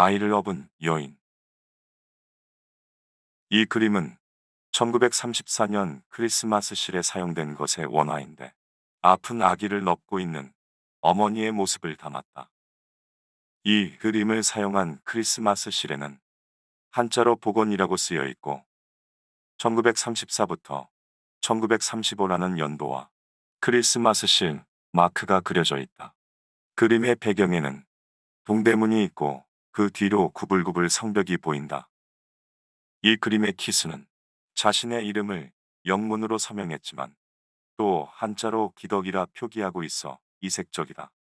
아이를 업은 여인. 이 그림은 1934년 크리스마스 실에 사용된 것의 원화인데 아픈 아기를 업고 있는 어머니의 모습을 담았다. 이 그림을 사용한 크리스마스 실에는 한자로 복원이라고 쓰여 있고 1934부터 1935라는 연도와 크리스마스 실 마크가 그려져 있다. 그림의 배경에는 동대문이 있고 그 뒤로 구불구불 성벽이 보인다. 이 그림의 키스는 자신의 이름을 영문으로 서명했지만 또 한자로 기덕이라 표기하고 있어 이색적이다.